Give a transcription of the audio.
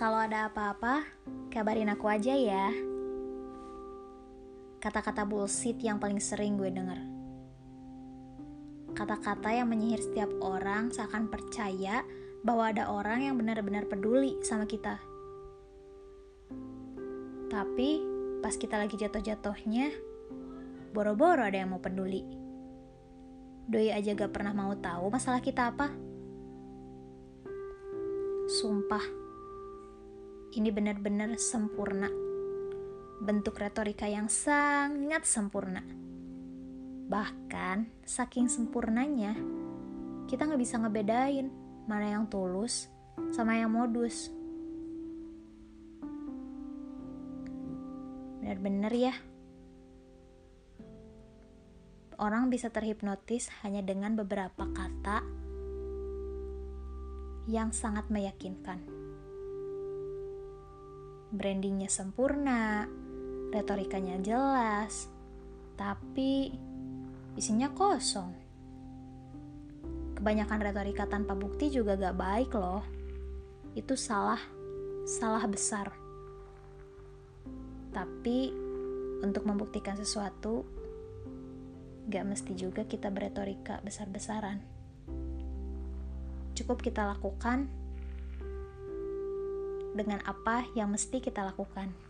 Kalau ada apa-apa, kabarin aku aja ya. Kata-kata bullshit yang paling sering gue denger. Kata-kata yang menyihir setiap orang seakan percaya bahwa ada orang yang benar-benar peduli sama kita. Tapi pas kita lagi jatuh-jatuhnya, boro-boro ada yang mau peduli. Doi aja gak pernah mau tahu masalah kita apa. Sumpah, ini benar-benar sempurna. Bentuk retorika yang sangat sempurna. Bahkan, saking sempurnanya, kita nggak bisa ngebedain mana yang tulus sama yang modus. Bener-bener ya. Orang bisa terhipnotis hanya dengan beberapa kata yang sangat meyakinkan. Brandingnya sempurna, retorikanya jelas, tapi isinya kosong. Kebanyakan retorika tanpa bukti juga gak baik loh. Itu salah, salah besar. Tapi untuk membuktikan sesuatu, gak mesti juga kita beretorika besar-besaran. Cukup kita lakukan dengan apa yang mesti kita lakukan.